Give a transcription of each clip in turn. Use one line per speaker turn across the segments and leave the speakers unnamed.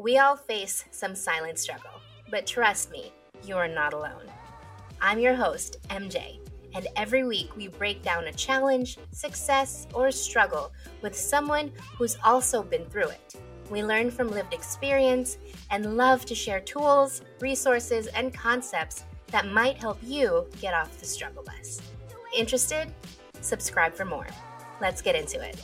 We all face some silent struggle, but trust me, you are not alone. I'm your host, MJ, and every week we break down a challenge, success, or struggle with someone who's also been through it. We learn from lived experience and love to share tools, resources, and concepts that might help you get off the struggle bus. Interested? Subscribe for more. Let's get into it.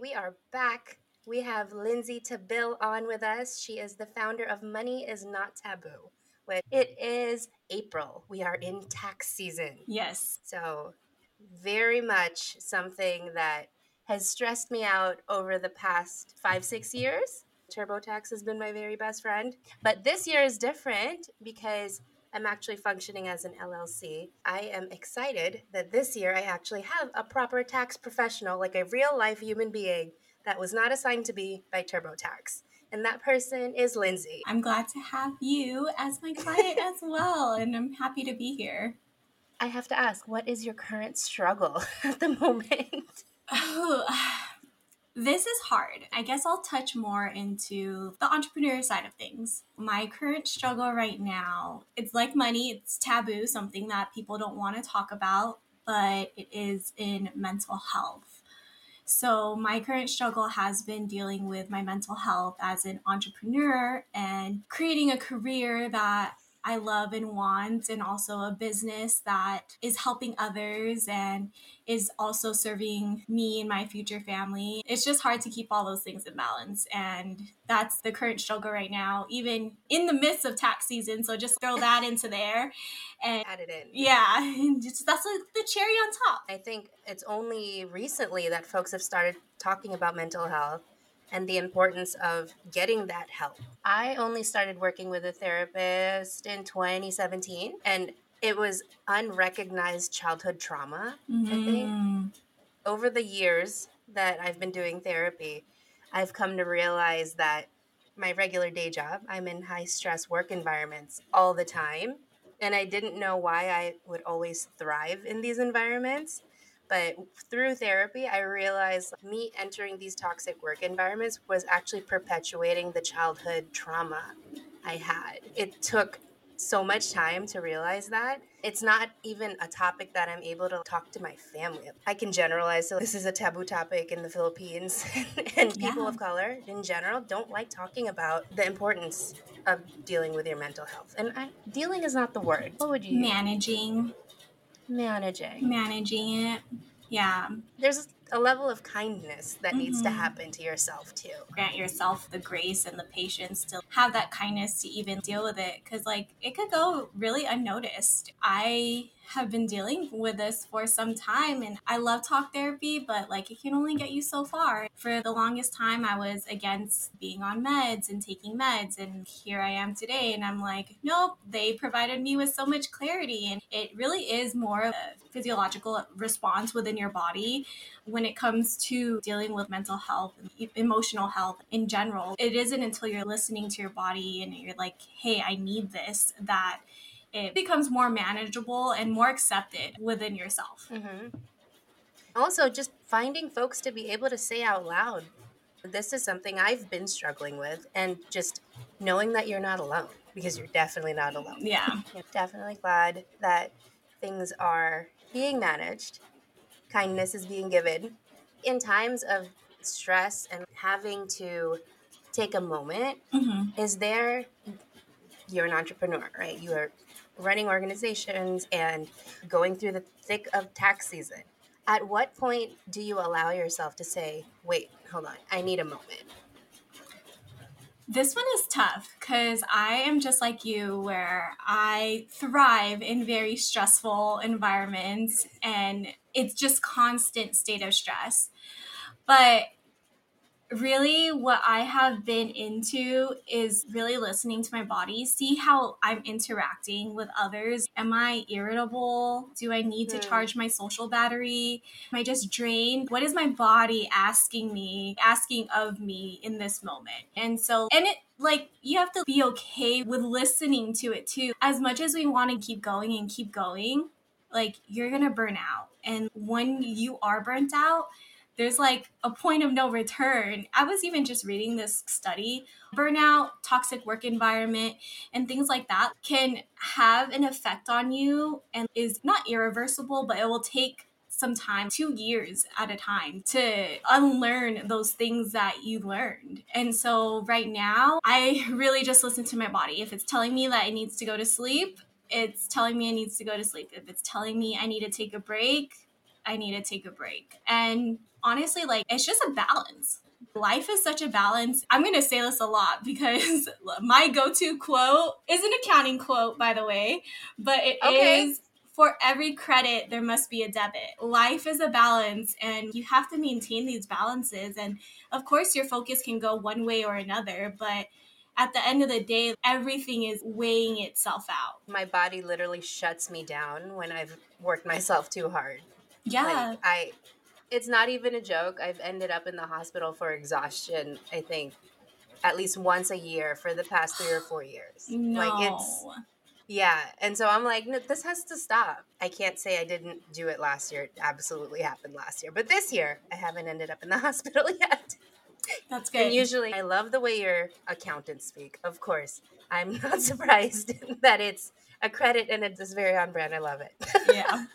We are back. We have Lindsey Tabil on with us. She is the founder of Money is Not Taboo. Which it is April. We are in tax season.
Yes.
So, very much something that has stressed me out over the past five, six years. TurboTax has been my very best friend. But this year is different because I'm actually functioning as an LLC. I am excited that this year I actually have a proper tax professional, like a real life human being that was not assigned to be by TurboTax. And that person is Lindsey.
I'm glad to have you as my client as well, and I'm happy to be here.
I have to ask, what is your current struggle at the moment?
Oh, this is hard. I guess I'll touch more into the entrepreneur side of things. My current struggle right now, it's like money, it's taboo, something that people don't want to talk about, but it is in mental health. So, my current struggle has been dealing with my mental health as an entrepreneur and creating a career that I love and want, and also a business that is helping others and is also serving me and my future family. It's just hard to keep all those things in balance. And that's the current struggle right now, even in the midst of tax season. So just throw that into there and
add it in.
Yeah, and just that's like the cherry on top.
I think it's only recently that folks have started talking about mental health and the importance of getting that help. I only started working with a therapist in 2017 and it was unrecognized childhood trauma, mm. I think. Mm-hmm. Over the years that I've been doing therapy, I've come to realize that my regular day job, I'm in high stress work environments all the time. And I didn't know why I would always thrive in these environments. But through therapy, I realized me entering these toxic work environments was actually perpetuating the childhood trauma I had. It took so much time to realize that. It's not even a topic that I'm able to talk to my family. I can generalize. So this is a taboo topic in the Philippines, and people yeah. of color in general don't like talking about the importance of dealing with your mental health. And I, dealing is not the word. What would you
managing?
Managing
managing it yeah
there's a level of kindness that mm-hmm. needs to mm-hmm. happen to yourself too
grant yourself the grace and the patience to have that kindness to even deal with it because like it could go really unnoticed i have been dealing with this for some time and I love talk therapy, but like it can only get you so far. For the longest time, I was against being on meds and taking meds, and here I am today, and I'm like, nope, they provided me with so much clarity, and it really is more of a physiological response within your body when it comes to dealing with mental health and emotional health in general. It isn't until you're listening to your body and you're like, hey, I need this, that it becomes more manageable and more accepted within yourself.
Mm-hmm. Also, just finding folks to be able to say out loud, this is something I've been struggling with, and just knowing that you're not alone because you're definitely not alone.
Yeah.
I'm definitely glad that things are being managed, kindness is being given. In times of stress and having to take a moment, mm-hmm. is there, you're an entrepreneur, right? You are running organizations and going through the thick of tax season. At what point do you allow yourself to say, wait, hold on, I need a moment?
This one is tough because I am just like you, where I thrive in very stressful environments and it's just constant state of stress. But really what I have been into is really listening to my body, see how I'm interacting with others. Am I irritable? Do I need to hmm. charge my social battery? Am I just drained? What is my body asking me, asking of me in this moment? And so, and it, like you have to be okay with listening to it too. As much as we want to keep going and keep going, like you're gonna burn out. And when you are burnt out, there's like a point of no return. I was even just reading this study burnout, toxic work environment, and things like that can have an effect on you and is not irreversible, but it will take some time, two years at a time, to unlearn those things that you learned. And so right now, I really just listen to my body. If it's telling me that it needs to go to sleep, it's telling me it needs to go to sleep. If it's telling me I need to take a break, I need to take a break. And honestly, like it's just a balance. Life is such a balance. I'm going to say this a lot because my go to quote is an accounting quote, by the way, but it okay. is for every credit, there must be a debit. Life is a balance, and you have to maintain these balances. And of course, your focus can go one way or another, but at the end of the day, everything is weighing itself out.
My body literally shuts me down when I've worked myself too hard.
Yeah.
Like, I it's not even a joke. I've ended up in the hospital for exhaustion, I think, at least once a year for the past three or four years.
No.
Like it's yeah. And so I'm like, no, this has to stop. I can't say I didn't do it last year. It absolutely happened last year. But this year I haven't ended up in the hospital yet.
That's good.
And usually I love the way your accountants speak. Of course. I'm not surprised that it's a credit and it's very on brand. I love it.
Yeah.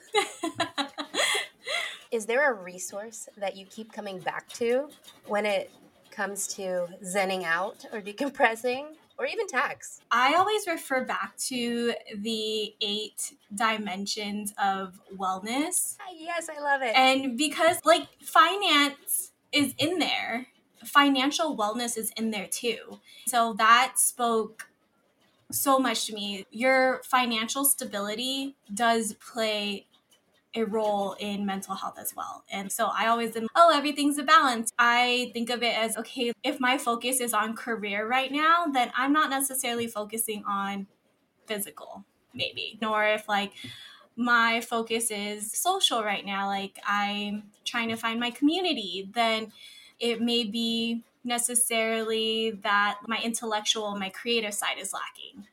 Is there a resource that you keep coming back to when it comes to zenning out or decompressing? Or even tax.
I always refer back to the eight dimensions of wellness.
Ah, yes, I love it.
And because, like, finance is in there, financial wellness is in there too. So that spoke so much to me. Your financial stability does play a role in mental health as well. And so I always am, oh, everything's a balance. I think of it as, okay, if my focus is on career right now, then I'm not necessarily focusing on physical, maybe. Nor if like, my focus is social right now, like I'm trying to find my community, then it may be necessarily that my intellectual, my creative side is lacking.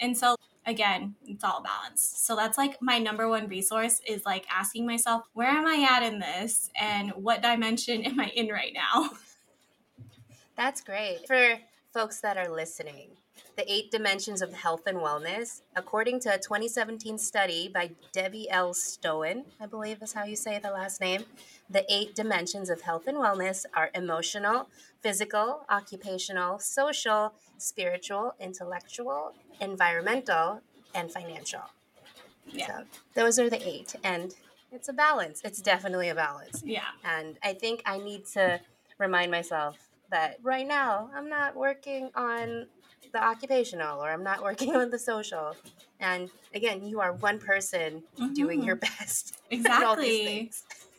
And so again, it's all balanced. So that's like my number one resource is like asking myself, where am I at in this? And what dimension am I in right now?
That's great. For folks that are listening, the eight dimensions of health and wellness, according to a 2017 study by Debbie L. Stoewen, I believe is how you say the last name, the eight dimensions of health and wellness are emotional, physical, occupational, social, spiritual, intellectual, environmental, and financial. Yeah. So those are the eight. And it's a balance. It's definitely a balance.
Yeah.
And I think I need to remind myself that right now I'm not working on the occupational or I'm not working on the social. And again, you are one person mm-hmm. doing your best.
Exactly.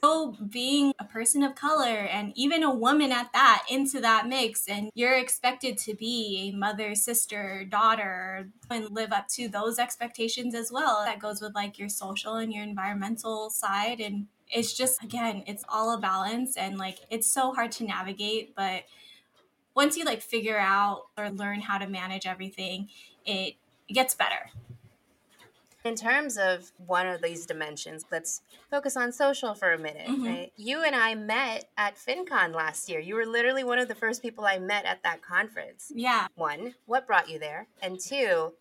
So being a person of color and even a woman at that into that mix and you're expected to be a mother, sister, daughter and live up to those expectations as well. That goes with like your social and your environmental side and it's just again, it's all a balance and like it's so hard to navigate, but once you like figure out or learn how to manage everything, it, it gets better.
In terms of one of these dimensions, let's focus on social for a minute, mm-hmm. right? You and I met at FinCon last year. You were literally one of the first people I met at that conference.
Yeah.
One, what brought you there? And two,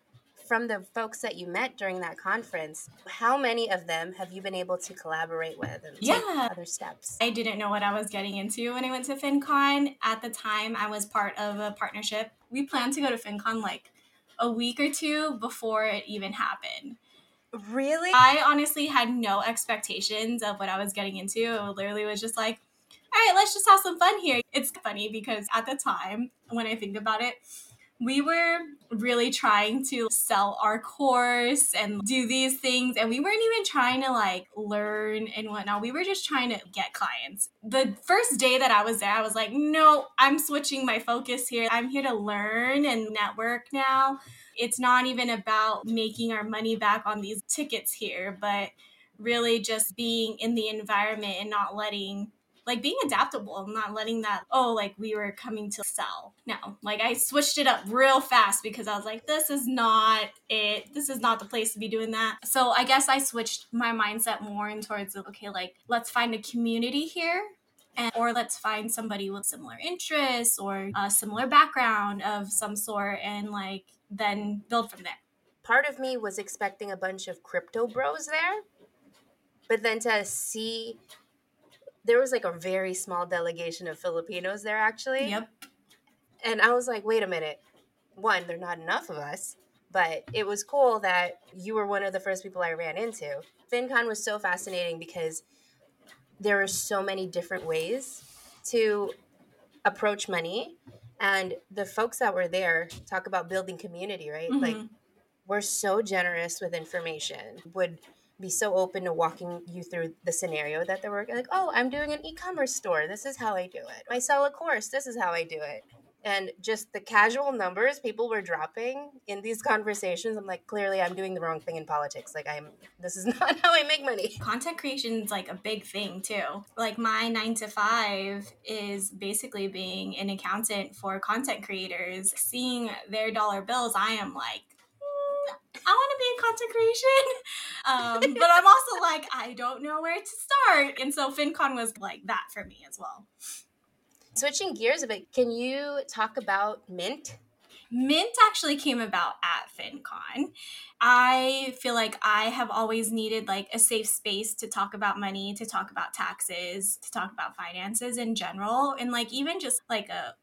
from the folks that you met during that conference, how many of them have you been able to collaborate with and yeah. take other steps?
I didn't know what I was getting into when I went to FinCon. At the time, I was part of a partnership. We planned to go to FinCon like a week or two before it even happened.
Really?
I honestly had no expectations of what I was getting into. It literally was just like, all right, let's just have some fun here. It's funny because at the time, when I think about it, we were really trying to sell our course and do these things and we weren't even trying to like learn and whatnot. We were just trying to get clients. The first day that i was there i was like no i'm switching my focus here. I'm here to learn and network now. It's not even about making our money back on these tickets here but really just being in the environment and not letting like being adaptable, not letting that, oh, like we were coming to sell. No, like I switched it up real fast because I was like, this is not it. This is not the place to be doing that. So I guess I switched my mindset more in towards, okay, like let's find a community here and or let's find somebody with similar interests or a similar background of some sort and like then build from there
part of me was expecting a bunch of crypto bros there but then to see there was like a very small delegation of filipinos there actually
yep
and i was like wait a minute one there're not enough of us but it was cool that you were one of the first people I ran into. FinCon was so fascinating because there are so many different ways to approach money. And the folks that were there talk about building community, right? Mm-hmm. Like, we're so generous with information, would be so open to walking you through the scenario that they're working. Like, oh, I'm doing an e commerce store. This is how I do it. I sell a course. This is how I do it and just the casual numbers people were dropping in these conversations i'm like clearly i'm doing the wrong thing in politics like i'm this is not how i make money
content creation is like a big thing too like my nine to five is basically being an accountant for content creators seeing their dollar bills i am like I want to be in content creation. Um, but I'm also like, I don't know where to start. And so FinCon was like that for me as well.
Switching gears a bit, can you talk about Mint?
Mint actually came about at FinCon. I feel like I have always needed like a safe space to talk about money, to talk about taxes, to talk about finances in general, and like even just like a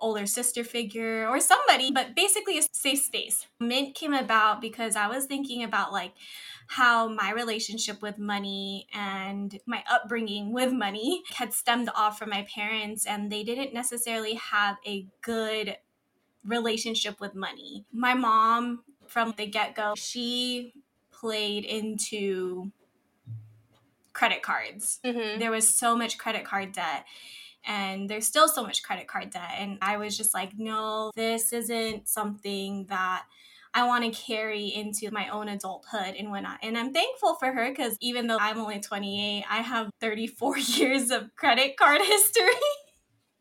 older sister figure or somebody, but basically a safe space. Mint came about because I was thinking about like how my relationship with money and my upbringing with money had stemmed off from my parents, and they didn't necessarily have a good relationship with money. My mom, from the get go, she played into credit cards. Mm-hmm. There was so much credit card debt and there's still so much credit card debt and i was just like no this isn't something that I want to carry into my own adulthood and whatnot. And I'm thankful for her because even though I'm only 28, I have 34 years of credit card history.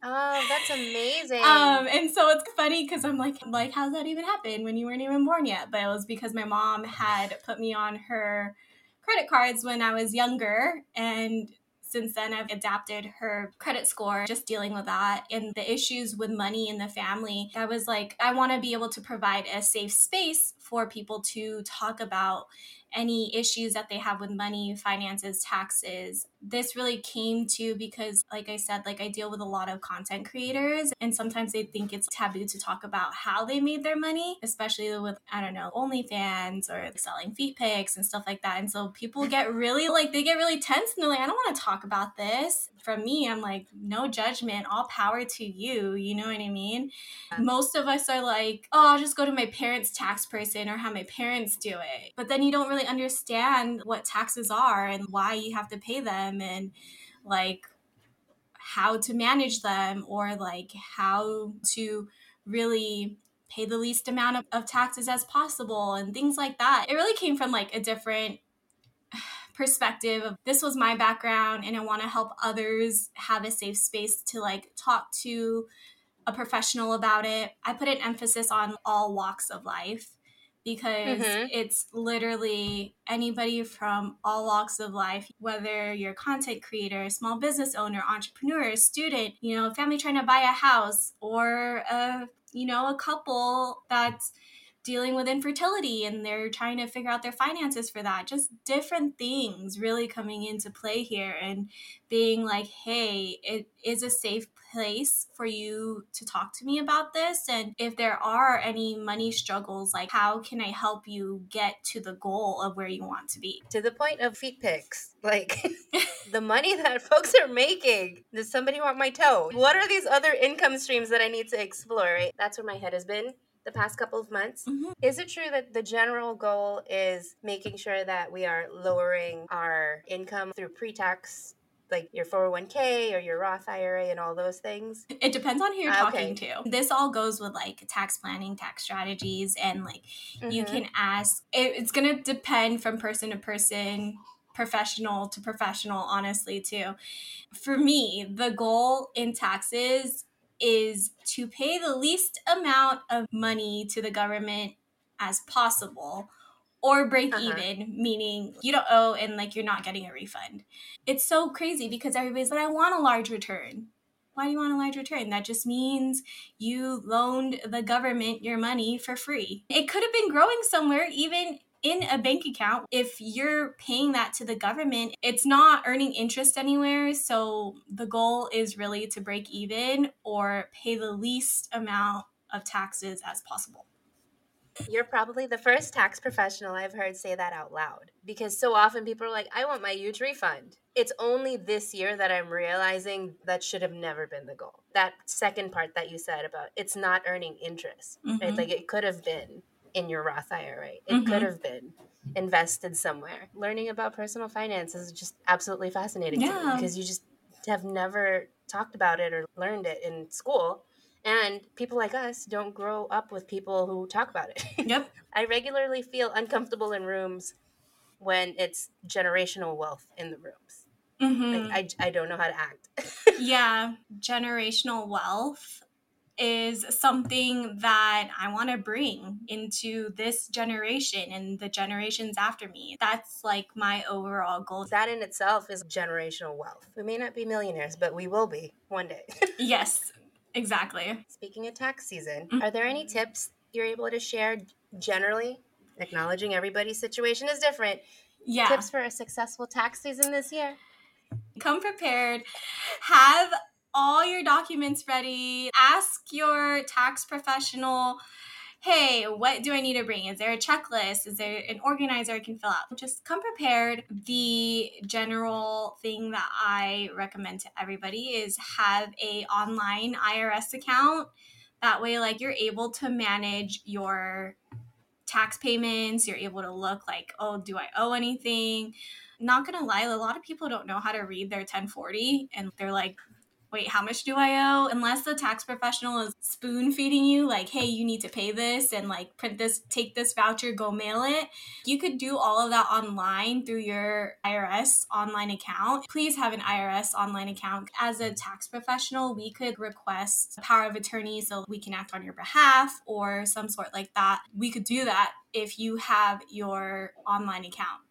Oh, that's amazing.
Um, and so it's funny because I'm like, like, how's that even happen when you weren't even born yet? But it was because my mom had put me on her credit cards when I was younger, and since then I've adapted her credit score, just dealing with that and the issues with money in the family. I was like, I want to be able to provide a safe space for people to talk about any issues that they have with money, finances, taxes. This really came to because, like I said, like I deal with a lot of content creators, and sometimes they think it's taboo to talk about how they made their money, especially with, I don't know, OnlyFans or selling feet pics and stuff like that. And so people get really like, they get really tense and they're like, I don't want to talk about this. From me, I'm like, no judgment, all power to you. You know what I mean? Most of us are like, oh, I'll just go to my parents' tax person or have my parents do it. But then you don't really understand what taxes are and why you have to pay them and like how to manage them or like how to really pay the least amount of, of taxes as possible and things like that. It really came from like a different perspective of this was my background and I want to help others have a safe space to like talk to a professional about it. I put an emphasis on all walks of life because mm-hmm. it's literally anybody from all walks of life, whether you're a content creator, small business owner, entrepreneur, student, you know, family trying to buy a house, or a you know a couple that's dealing with infertility and they're trying to figure out their finances for that. Just different things really coming into play here and being like, hey, it is a safe place for you to talk to me about this. And if there are any money struggles, like how can I help you get to the goal of where you want to be?
To the point of feet pics, like the money that folks are making. Does somebody want my toe? What are these other income streams that I need to explore? Right? That's where my head has been the past couple of months. Mm-hmm. Is it true that the general goal is making sure that we are lowering our income through pre tax? Like your 401k or your Roth IRA and all those things?
It depends on who you're ah, talking to. This all goes with like tax planning, tax strategies, and like mm-hmm. you can ask, it, it's going to depend from person to person professional to professional, honestly, too. For me, the goal in taxes is to pay the least amount of money to the government as possible or break uh-huh. even, meaning you don't owe and like you're not getting a refund. It's so crazy because everybody's like, I want a large return. Why do you want a large return? That just means you loaned the government your money for free. It could have been growing somewhere, even in a bank account, if you're paying that to the government, it's not earning interest anywhere. So the goal is really to break even or pay the least amount of taxes as possible.
You're probably the first tax professional I've heard say that out loud because so often people are like, I want my huge refund. It's only this year that I'm realizing that should have never been the goal. That second part that you said about it's not earning interest, mm-hmm. right? Like it could have been in your Roth IRA. It mm-hmm. could have been invested somewhere. Learning about personal finance is just absolutely fascinating yeah. to me because you just have never talked about it or learned it in school. And people like us don't grow up with people who talk about it.
Yep.
I regularly feel uncomfortable in rooms when it's generational wealth in the rooms. Mm-hmm. Like I, I don't know how to act.
yeah, generational wealth is something that I want to bring into this generation and the generations after me. That's like my overall goal.
That in itself is generational wealth. We may not be millionaires, but we will be one day.
yes, exactly.
Speaking of tax season, mm-hmm. are there any tips you're able to share generally? Acknowledging everybody's situation is different.
Yeah.
Tips for a successful tax season this year?
Come prepared. Have all your documents ready. Ask your tax professional, hey, what do I need to bring? Is there a checklist? Is there an organizer I can fill out? Just come prepared. The general thing that I recommend to everybody is have a online IRS account. That way, like you're able to manage your tax payments. You're able to look like, oh, do I owe anything? Not gonna lie, a lot of people don't know how to read their 1040 and they're like, wait, how much do I owe? Unless the tax professional is spoon feeding you, like, hey, you need to pay this and like print this, take this voucher, go mail it. You could do all of that online through your IRS online account. Please have an IRS online account. As a tax professional, we could request power of attorney so we can act on your behalf or some sort like that. We could do that if you have your online account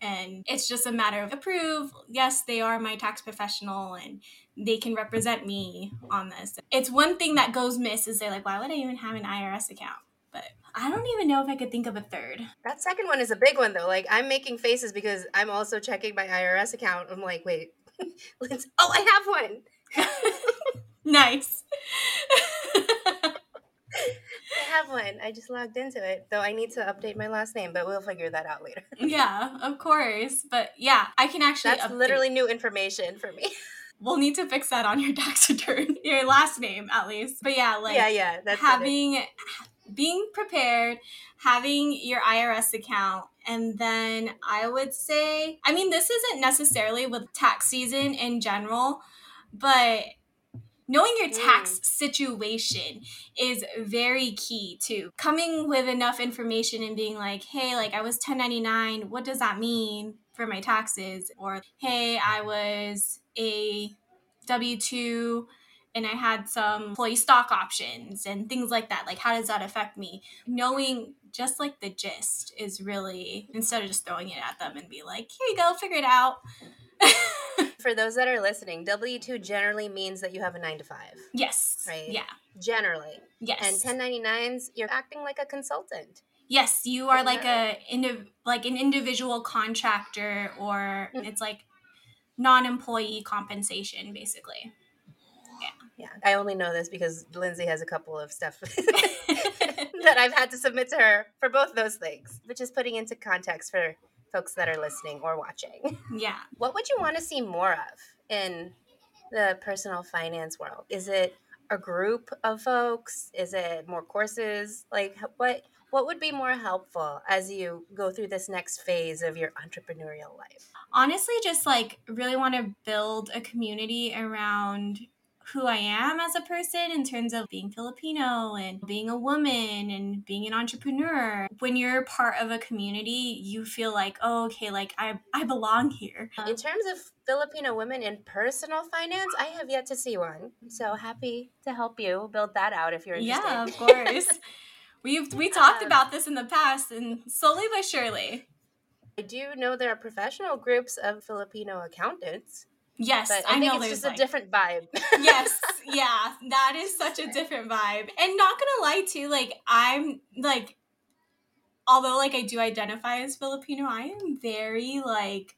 and it's just a matter of approve yes they are my tax professional and they can represent me on this. It's one thing that goes miss is they're like, why would I even have an IRS account? But I don't even know if I could think of a third.
That second one is a big one though. Like I'm making faces because I'm also checking my IRS account. I'm like, wait, oh, I have
one. nice.
I have one. I just logged into it, though I need to update my last name, but we'll figure that out later.
yeah, of course. But yeah, I can actually.
That's update. literally new information for me
we'll need to fix that on your tax return, your last name at least. But yeah, like
yeah, yeah,
that's having being prepared, having your IRS account, and then I would say, I mean, this isn't necessarily with tax season in general, but knowing your tax mm. situation is very key too. Coming with enough information and being like, hey, like I was 1099, what does that mean? for my taxes or hey i was a w2 and i had some employee stock options and things like that like how does that affect me knowing just like the gist is really instead of just throwing it at them and be like here you go figure it out
for those that are listening w2 generally means that you have a 9 to 5
yes.
Right?
Yeah.
Generally.
Yes.
And 1099s you're acting like a consultant.
Yes, you are like a indiv- like an individual contractor, or mm. it's like non-employee compensation, basically.
Yeah, yeah. I only know this because Lindsey has a couple of stuff that I've had to submit to her for both those things, which is putting into context for folks that are listening or watching.
Yeah.
What would you want to see more of in the personal finance world? Is it a group of folks? Is it more courses? Like what what would be more helpful as you go through this next phase of your entrepreneurial life?
Honestly, just like really want to build a community around who I am as a person in terms of being Filipino and being a woman and being an entrepreneur. When you're part of a community, you feel like, oh, okay, like I, I belong here.
In terms of Filipino women in personal finance, I have yet to see one. So happy to help you build that out if you're interested.
Yeah, of course. We've we talked um, about this in the past, and slowly but surely.
I do know there are professional groups of Filipino accountants.
Yes,
but I, I think it's just like, a different vibe.
yes, yeah, that is such a different vibe. And not gonna lie, too, like I'm like, although like I do identify as Filipino, I am very like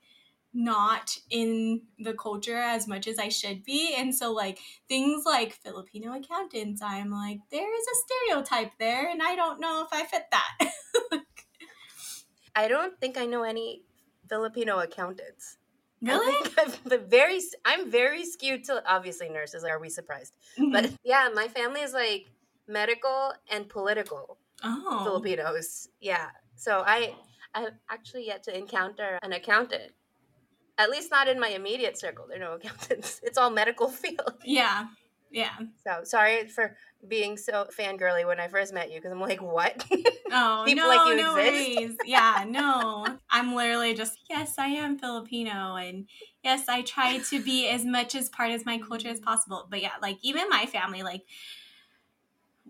not in the culture as much as I should be. And so, like, things like Filipino accountants, I'm like, there is a stereotype there, and I don't know if I fit that.
I don't think I know any Filipino accountants.
Really?
I'm very, I'm very skewed to obviously nurses. Are we surprised? Mm-hmm. But yeah, my family is like medical and political
oh.
Filipinos. Yeah. So I, I've actually yet to encounter an accountant at least not in my immediate circle. There are no accountants. It's all medical field.
Yeah. Yeah.
So sorry for being so fangirly when I first met you because I'm like, what?
Oh, People no, like you no exist? worries. Yeah, no. I'm literally just, yes, I am Filipino. And yes, I try to be as much as part of my culture as possible. But yeah, like even my family, like,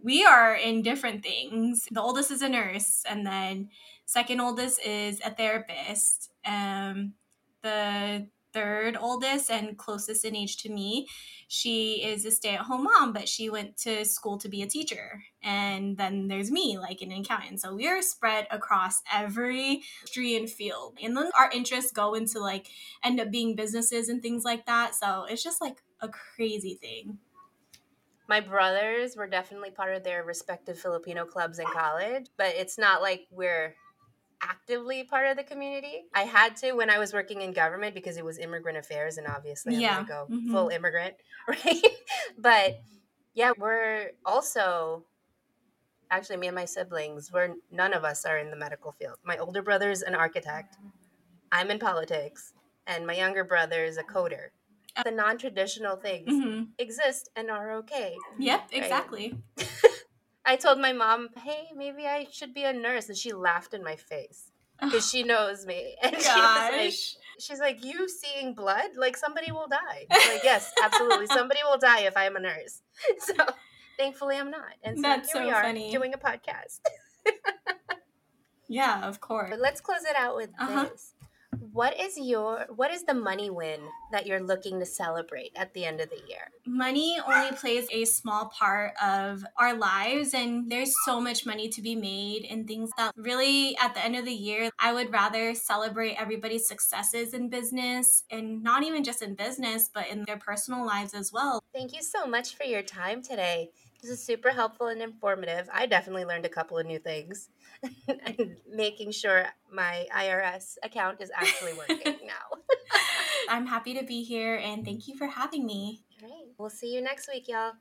we are in different things. The oldest is a nurse, and then second oldest is a therapist. Um, the third oldest and closest in age to me. She is a stay at home mom, but she went to school to be a teacher. And then there's me, like an accountant. So we are spread across every industry and field. And then our interests go into like end up being businesses and things like that. So it's just like a crazy thing.
My brothers were definitely part of their respective Filipino clubs in college, but it's not like we're actively part of the community. I had to when I was working in government because it was immigrant affairs, and obviously yeah. I'm gonna go mm-hmm. full immigrant, right? but yeah, we're also actually me and my siblings. We're none of us are in the medical field. My older brother is an architect. I'm in politics, and my younger brother is a coder. The non-traditional things mm-hmm. exist and are okay.
Yep, exactly.
I told my mom, "Hey, maybe I should be a nurse," and she laughed in my face because she knows me. And Gosh. she like, "She's like, you seeing blood? Like somebody will die." Like, yes, absolutely, somebody will die if I am a nurse. So, thankfully, I'm not. And so That's here so we are funny. doing a podcast.
yeah, of course.
But let's close it out with uh-huh. this what is your what is the money win that you're looking to celebrate at the end of the year?
Money only plays a small part of our lives and there's so much money to be made and things that really at the end of the year i would rather celebrate everybody's successes in business and not even just in business but in their personal lives as well.
Thank you so much for your time today this is super helpful and informative. I definitely learned a couple of new things and making sure my IRS account is actually working now.
I'm happy to be here and thank you for having me.
Great. We'll see you next week, y'all.